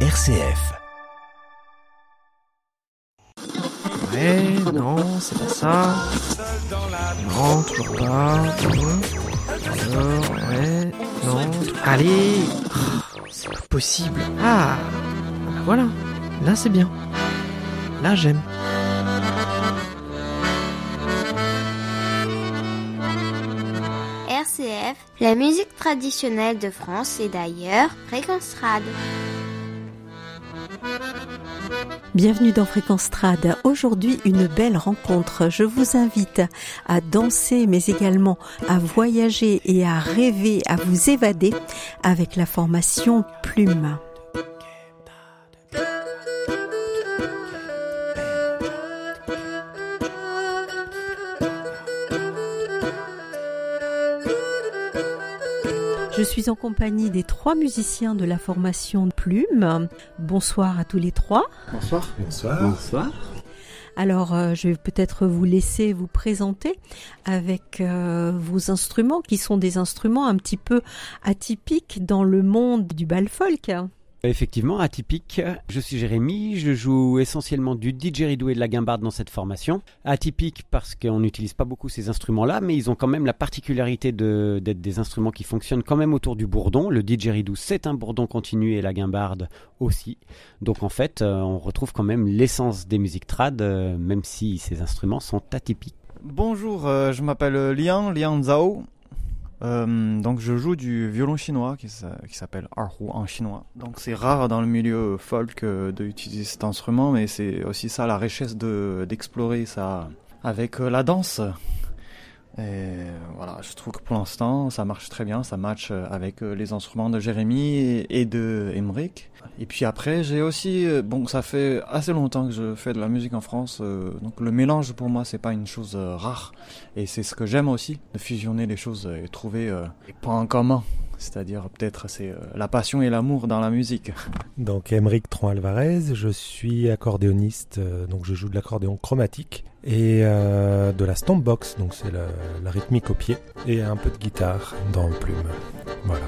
RCF. Ouais, non, c'est pas ça. Non, toujours pas. Alors, ouais, non. Allez C'est pas possible. Ah Voilà, là c'est bien. Là j'aime. RCF, la musique traditionnelle de France et d'ailleurs, Fréquence Trad. Bienvenue dans Fréquence Trad. Aujourd'hui, une belle rencontre. Je vous invite à danser, mais également à voyager et à rêver, à vous évader avec la formation Plume. Je suis en compagnie des trois musiciens de la formation Plume. Bonsoir à tous les trois. Bonsoir. Bonsoir. Bonsoir. Alors, euh, je vais peut-être vous laisser vous présenter avec euh, vos instruments qui sont des instruments un petit peu atypiques dans le monde du bal folk. Effectivement, atypique. Je suis Jérémy, je joue essentiellement du didgeridoo et de la guimbarde dans cette formation. Atypique parce qu'on n'utilise pas beaucoup ces instruments-là, mais ils ont quand même la particularité d'être des instruments qui fonctionnent quand même autour du bourdon. Le didgeridoo, c'est un bourdon continu et la guimbarde aussi. Donc en fait, euh, on retrouve quand même l'essence des musiques trad, euh, même si ces instruments sont atypiques. Bonjour, euh, je m'appelle Liang, Liang Zhao. Euh, donc je joue du violon chinois qui, s'a- qui s'appelle erhu en chinois. Donc c'est rare dans le milieu folk euh, d'utiliser cet instrument, mais c'est aussi ça la richesse de d'explorer ça avec euh, la danse. Et voilà, je trouve que pour l'instant ça marche très bien, ça match euh, avec euh, les instruments de Jérémy et, de Emmerich. Et puis après j'ai aussi, euh, bon ça fait assez longtemps que je fais de la musique en France, donc le mélange pour moi c'est pas une chose rare. Et c'est ce que j'aime aussi, de fusionner les choses et trouver les points en commun. C'est-à-dire peut-être c'est la passion et l'amour dans la musique. Donc Emeric Tron Alvarez, je suis accordéoniste, donc je joue de l'accordéon chromatique et euh, de la stompbox, donc c'est la, la rythmique au pied, et un peu de guitare dans plume. Voilà.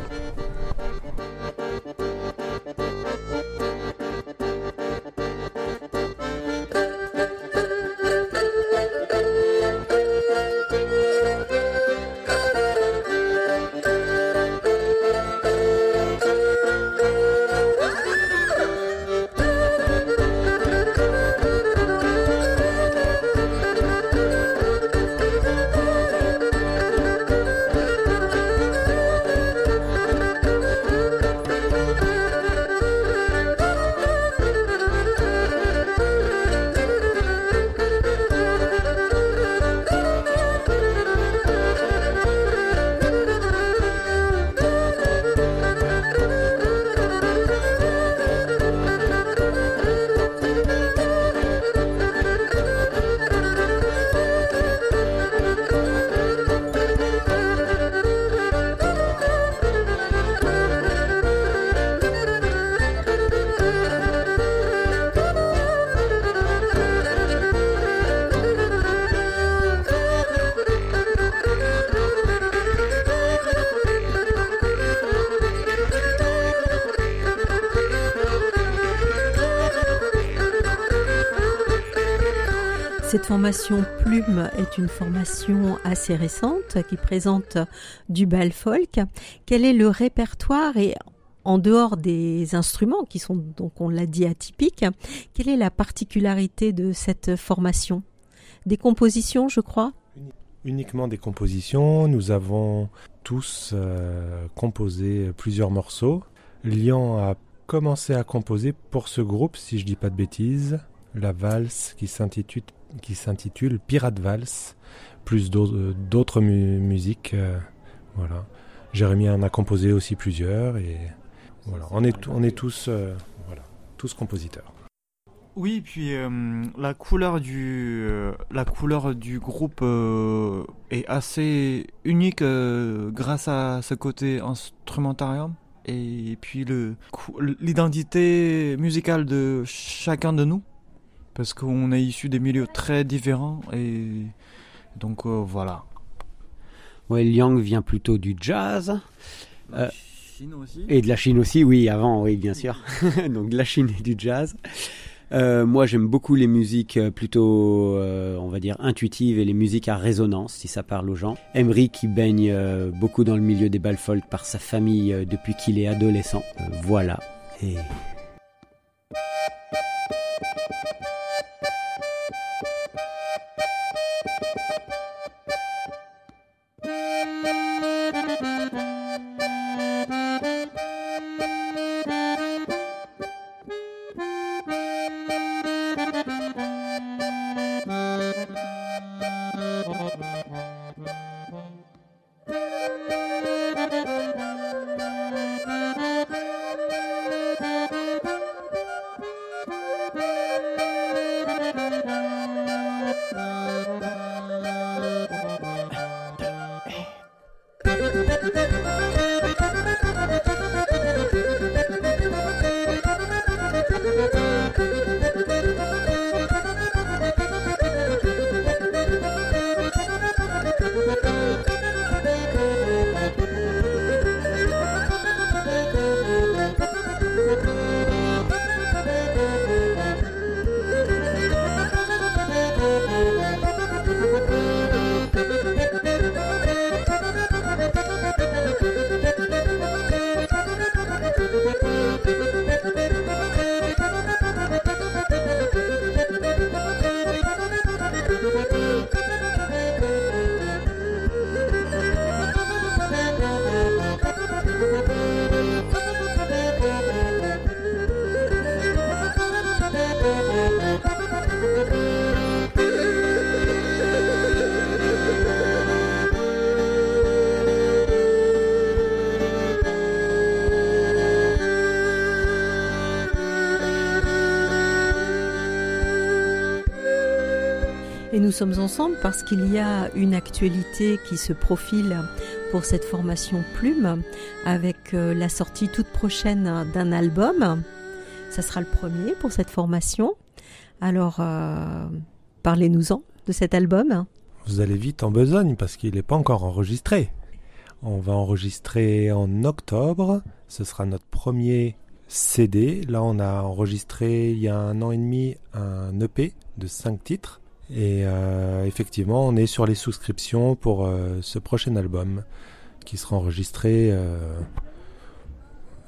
Cette formation Plume est une formation assez récente qui présente du bal folk. Quel est le répertoire et en dehors des instruments qui sont donc on l'a dit atypiques, quelle est la particularité de cette formation? Des compositions, je crois? Uniquement des compositions, nous avons tous euh, composé plusieurs morceaux. Lian a commencé à composer pour ce groupe, si je dis pas de bêtises, la valse qui s'intitule qui s'intitule Pirate Valse, plus euh, d'autres mu- musiques. euh, voilà. Jérémy en a composé aussi plusieurs et voilà. On est, tous, euh, voilà, tous compositeurs. Oui, puis la couleur du la couleur du groupe est assez unique grâce à ce côté instrumentarium et puis l'identité musicale de chacun de nous parce qu'on est issus des milieux très différents et donc euh, voilà. Ouais, Liang vient plutôt du jazz. Euh, Chine aussi. Et de la Chine aussi, oui, avant, oui, bien sûr. Donc de la Chine et du jazz. Euh, moi, j'aime beaucoup les musiques euh, plutôt, euh, on va dire, intuitives et les musiques à résonance, si ça parle aux gens. Emery, qui baigne euh, beaucoup dans le milieu des balles folk par sa famille depuis qu'il est adolescent. Voilà. Et Et nous sommes ensemble parce qu'il y a une actualité qui se profile pour cette formation Plume avec euh, la sortie toute prochaine d'un album. Ça sera le premier pour cette formation. Alors, euh, parlez-nous-en de cet album. Vous allez vite en besogne parce qu'il n'est pas encore enregistré. On va enregistrer en octobre. Ce sera notre premier CD. Là, on a enregistré il y a un an et demi un EP de 5 titres. Et euh, effectivement, on est sur les souscriptions pour euh, ce prochain album qui sera enregistré, euh,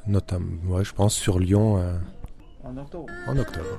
notamment, ouais, je pense, sur Lyon En octobre. en octobre.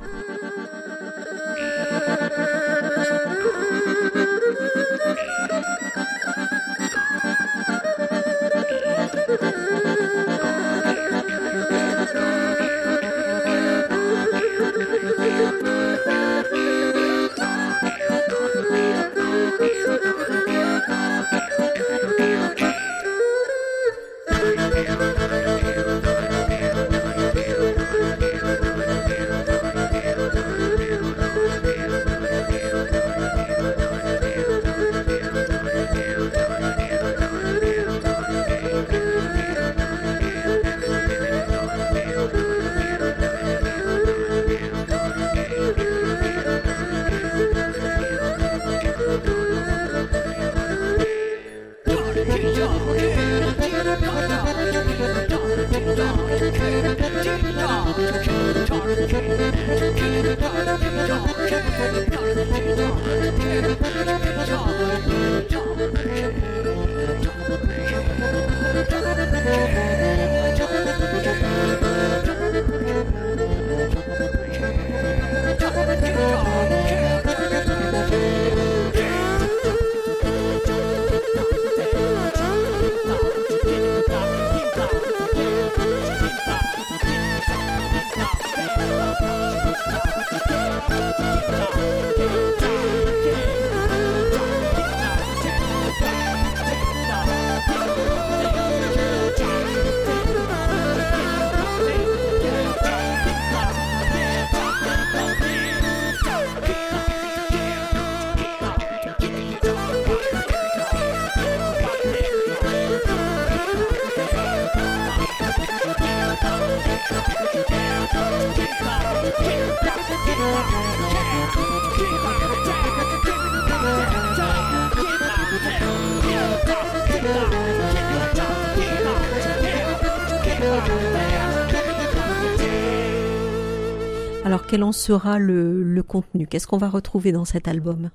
Alors quel en sera le, contenu? Qu'est-ce qu'on va retrouver dans cet album?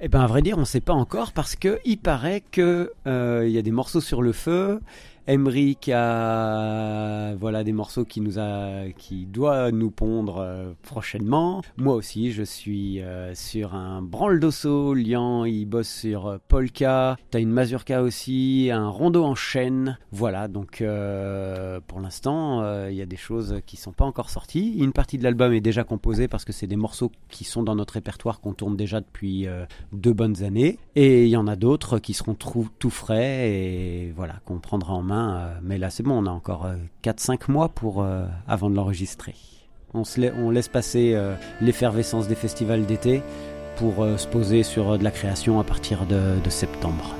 Eh ben, à vrai dire, on ne sait pas encore parce que il paraît que euh, y a des morceaux sur le feu. Emric a voilà des morceaux qui nous a qui doit nous pondre euh, prochainement. Moi aussi, je suis euh, sur un branle d'osso. Lian, il bosse sur euh, polka. T'as une mazurka aussi, un rondo en chaîne. Voilà, donc pour l'instant, il y a des choses qui sont pas encore sorties. Une partie de l'album est déjà composée parce que c'est des morceaux qui sont dans notre répertoire qu'on tourne déjà depuis deux bonnes années. Et il y en a d'autres qui seront trou- tout frais et voilà qu'on prendra en main. Euh, mais là, c'est bon, on a encore 4-5 mois pour euh, avant de l'enregistrer. On, se lai- on laisse passer euh, l'effervescence des festivals d'été pour euh, se poser sur euh, de la création à partir de septembre.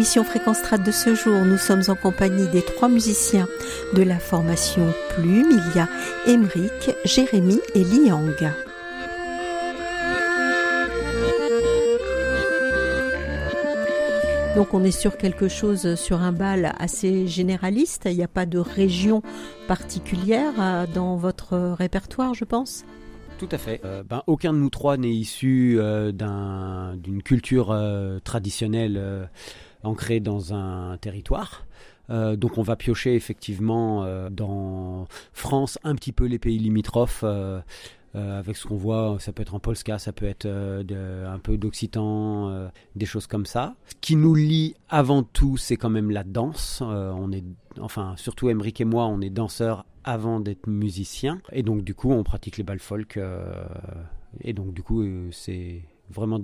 L'émission Fréquence Strat de ce jour, nous sommes en compagnie des trois musiciens de la formation Plume. Il y a Emeric, Jérémy et Liang. Donc on est sur quelque chose, sur un bal assez généraliste. Il n'y a pas de région particulière euh, dans votre répertoire, je pense? Tout à fait. Euh, ben, aucun de nous trois n'est issu euh, d'un- d'une culture traditionnelle ancrée dans un territoire. Euh, donc on va piocher effectivement euh, dans France, un petit peu les pays limitrophes. euh, avec ce qu'on voit, ça peut être en polska, ça peut être un peu d'occitan, des choses comme ça. Ce qui nous lie avant tout, c'est quand même la danse. On est, enfin, surtout Emeric et moi, on est danseurs avant d'être musiciens, et donc du coup, on pratique les balles folk. et donc du coup, c'est vraiment,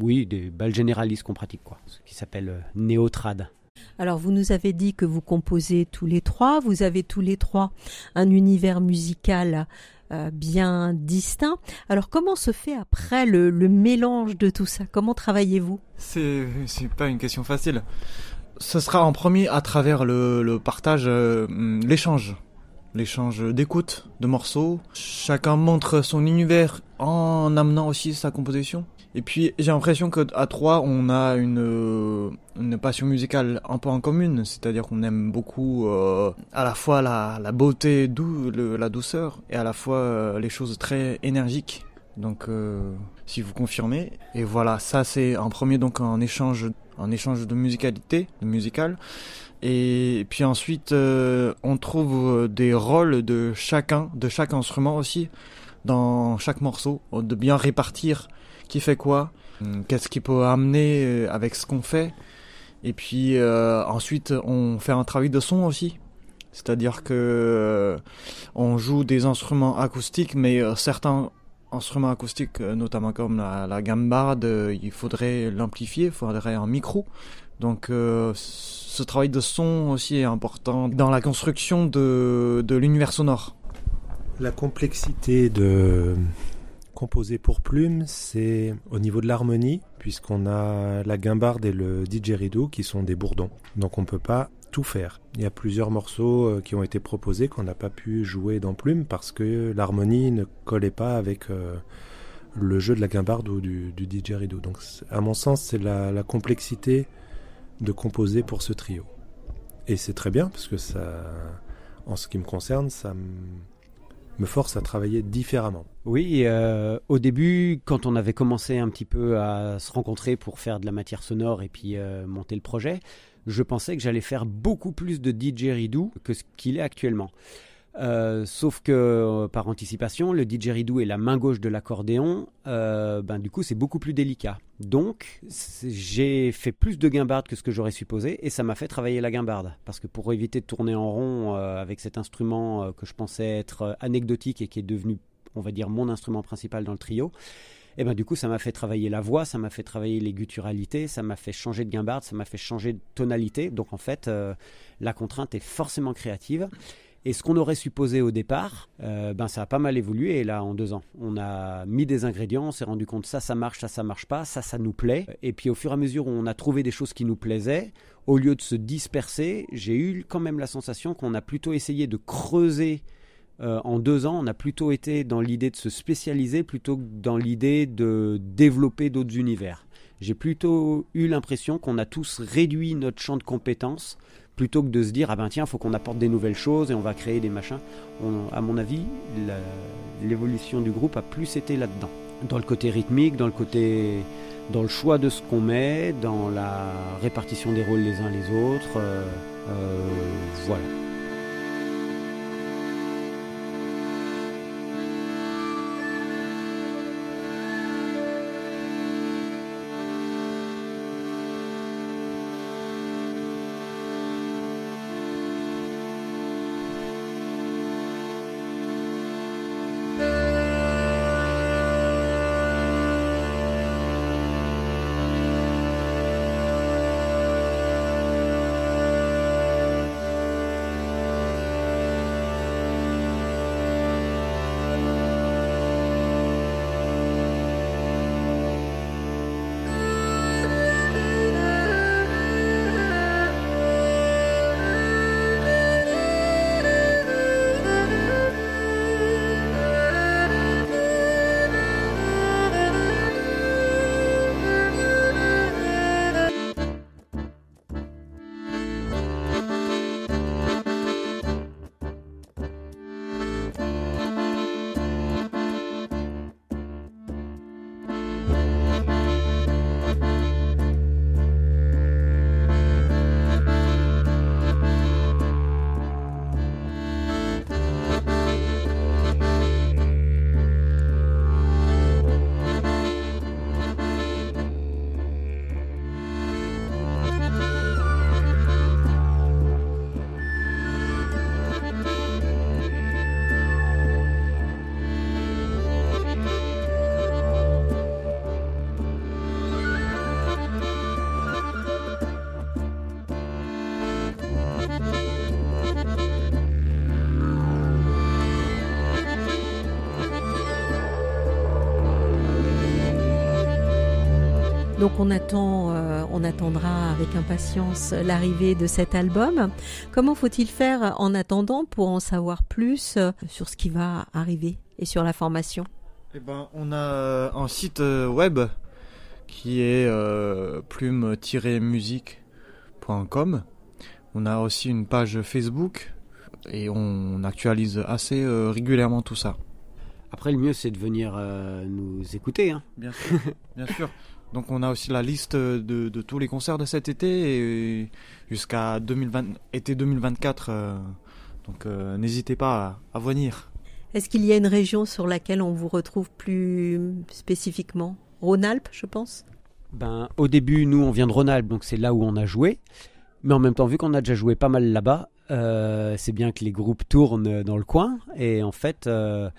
oui, des balles généralistes qu'on pratique, quoi, ce qui s'appelle euh, néotrad. Alors, vous nous avez dit que vous composez tous les trois. Vous avez tous les trois un univers musical euh, bien distinct. Alors, comment se fait après le, le mélange de tout ça? Comment travaillez-vous? C'est pas une question facile. Ce sera en premier à travers le, le partage, euh, hum, l'échange. L'échange d'écoute de morceaux. Chacun montre son univers en amenant aussi sa composition. Et puis j'ai l'impression que à trois on a une, euh, une passion musicale un peu en commune, c'est-à-dire qu'on aime beaucoup euh, à la fois la, la beauté, dou, le- la douceur, et à la fois euh, les choses très énergiques. Donc si vous confirmez, et voilà, ça c'est en premier donc un échange, un échange de musicalité, de musical. Et puis ensuite, on trouve des rôles de chacun, de chaque instrument aussi, dans chaque morceau, de bien répartir qui fait quoi, qu'est-ce qui peut amener euh, avec ce qu'on fait. Et puis euh, ensuite, on fait un travail de son aussi. C'est-à-dire que on joue des instruments acoustiques, mais certains instruments acoustiques, notamment comme la, la gambarde, il faudrait l'amplifier, il faudrait un micro. Donc ce travail de son aussi est important dans la construction de, de l'univers sonore. La complexité de composer pour plume, c'est au niveau de l'harmonie, puisqu'on a la guimbarde et le didgeridoo qui sont des bourdons. Donc on ne peut pas tout faire. Il y a plusieurs morceaux euh, qui ont été proposés qu'on n'a pas pu jouer dans plume parce que l'harmonie ne collait pas avec euh, le jeu de la guimbarde ou du, du didgeridoo. Donc à mon sens, c'est la, la complexité de composer pour ce trio. Et c'est très bien parce que ça, en ce qui me concerne, ça me force à travailler différemment. Oui, euh, au début, quand on avait commencé un petit peu à se rencontrer pour faire de la matière sonore et puis euh, monter le projet, je pensais que j'allais faire beaucoup plus de didgeridoo que ce qu'il est actuellement. Euh, sauf que euh, par anticipation, le didgeridoo est la main gauche de l'accordéon, euh, ben, du coup c'est beaucoup plus délicat. Donc j'ai fait plus de guimbarde que ce que j'aurais supposé et ça m'a fait travailler la guimbarde. Parce que pour éviter de tourner en rond avec cet instrument que je pensais être anecdotique et qui est devenu, on va dire, mon instrument principal dans le trio, et eh ben du coup ça m'a fait travailler la voix, ça m'a fait travailler les gutturalités, ça m'a fait changer de guimbarde, ça m'a fait changer de tonalité. Donc en fait la contrainte est forcément créative. Et ce qu'on aurait supposé au départ, euh, ben ça a pas mal évolué là en deux ans. On a mis des ingrédients, on s'est rendu compte ça ça marche, ça ça marche pas, ça ça nous plaît. Et puis au fur et à mesure où on a trouvé des choses qui nous plaisaient, au lieu de se disperser, j'ai eu quand même la sensation qu'on a plutôt essayé de creuser euh, en deux ans, on a plutôt été dans l'idée de se spécialiser plutôt que dans l'idée de développer d'autres univers. J'ai plutôt eu l'impression qu'on a tous réduit notre champ de compétences plutôt que de se dire ah ben tiens faut qu'on apporte des nouvelles choses et on va créer des machins. à mon avis, l'évolution du groupe a plus été là-dedans, dans le côté rythmique, dans le côté, dans le choix de ce qu'on met, dans la répartition des rôles les uns les autres. Euh, euh, voilà. Donc on attend, euh, on attendra avec impatience l'arrivée de cet album. Comment faut-il faire en attendant pour en savoir plus euh, sur ce qui va arriver et sur la formation? Eh ben, on a euh, un site web qui est plume-musique.com. On a aussi une page Facebook et on actualise assez régulièrement tout ça. Après, le mieux, c'est de venir nous écouter. Hein. Bien sûr, bien sûr. Donc on a aussi la liste de, de tous les concerts de cet été et jusqu'à 2020, été 2024. euh, donc euh, n'hésitez pas à, à venir. Est-ce qu'il y a une région sur laquelle on vous retrouve plus spécifiquement? Rhône-Alpes, je pense? Ben, au début, nous, on vient de Rhône-Alpes, donc c'est là où on a joué. Mais en même temps, vu qu'on a déjà joué pas mal là-bas, euh, c'est bien que les groupes tournent dans le coin. Et en fait, euh,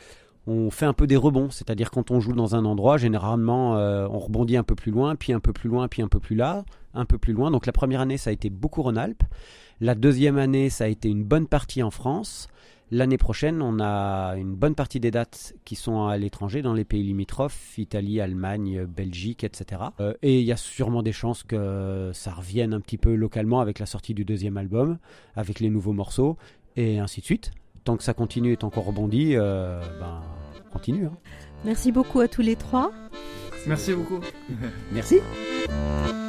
on fait un peu des rebonds. C'est-à-dire quand on joue dans un endroit, généralement, euh, on rebondit un peu plus loin, puis un peu plus loin, puis un peu plus là, un peu plus loin. Donc la première année, ça a été beaucoup Rhône-Alpes. La deuxième année, ça a été une bonne partie en France. L'année prochaine, on a une bonne partie des dates qui sont à l'étranger, dans les pays limitrophes, Italie, Allemagne, Belgique, etc. Euh, et il y a sûrement des chances que ça revienne un petit peu localement avec la sortie du deuxième album, avec les nouveaux morceaux, et ainsi de suite. Tant que ça continue et tant qu'on rebondit, euh, ben, on continue. hein. Merci beaucoup à tous les trois. Merci beaucoup. Merci.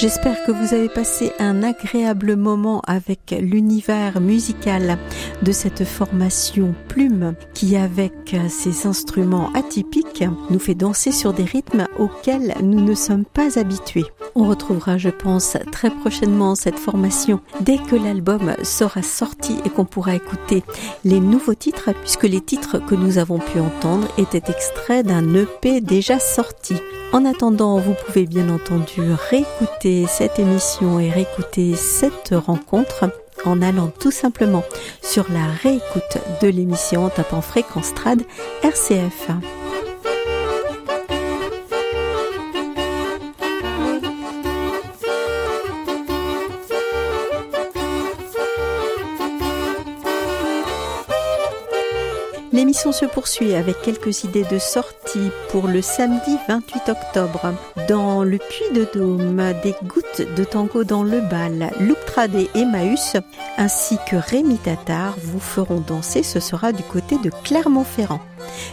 J'espère que vous avez passé un agréable moment avec l'univers musical de cette formation plume qui, avec ses instruments atypiques, nous fait danser sur des rythmes auxquels nous ne sommes pas habitués. On retrouvera, je pense, très prochainement cette formation dès que l'album sera sorti et qu'on pourra écouter les nouveaux titres, puisque les titres que nous avons pu entendre étaient extraits d'un EP déjà sorti. En attendant, vous pouvez bien entendu réécouter cette émission et réécouter cette rencontre en allant tout simplement sur la réécoute de l'émission en tapant Fréquence Trad RCF. L'émission se poursuit avec quelques idées de sortie pour le samedi 28 octobre. Dans le Puy de Dôme, des gouttes de tango dans le bal, Luc Tradé et Emmaüs, ainsi que Rémi Tatar vous feront danser. Ce sera du côté de Clermont-Ferrand.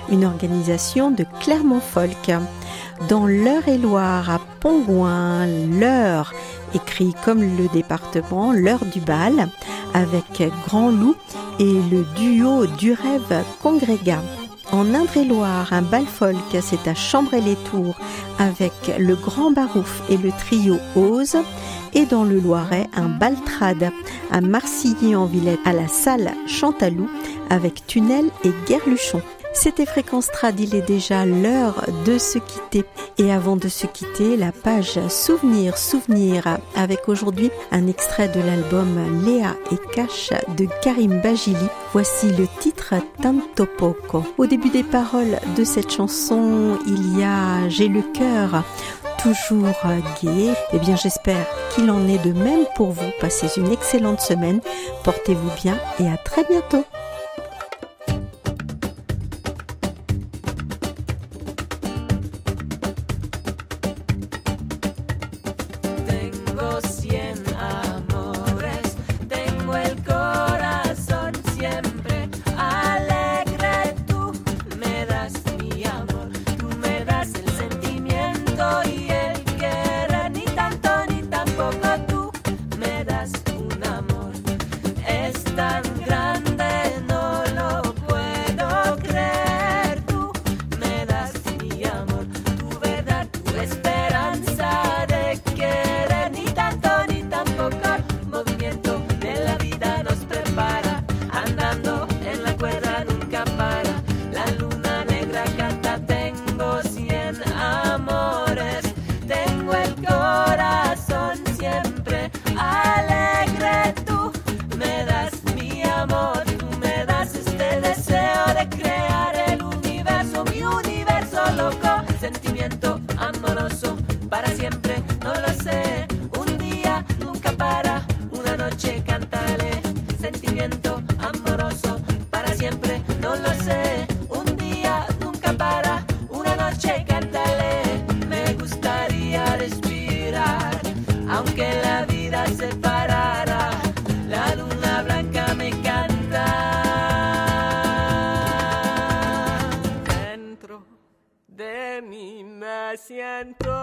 Une organisation de Clermont Folk. Dans l'Eure-et-Loire, à Pongouin, l'heure écrit comme le département, l'heure du bal, avec Grand Loup et le duo du rêve Congrégat. En Indre-et-Loire, un bal folk, c'est à Chambray-les-Tours avec le Grand Barouf et le trio Ose. Et dans le Loiret, un bal trad à Marcilly-en-Villette à la salle Chantalou avec Tunnel et Guerluchon. C'était Fréquence Trad, il est déjà l'heure de se quitter. Et avant de se quitter, la page Souvenir, Souvenir, avec aujourd'hui un extrait de l'album Léa et Cash de Karim Bajili. Voici le titre Tanto Poco. Au début des paroles de cette chanson, il y a J'ai le cœur toujours gai. Eh bien, j'espère qu'il en est de même pour vous. Passez une excellente semaine. Portez-vous bien et à très bientôt. Siento mal.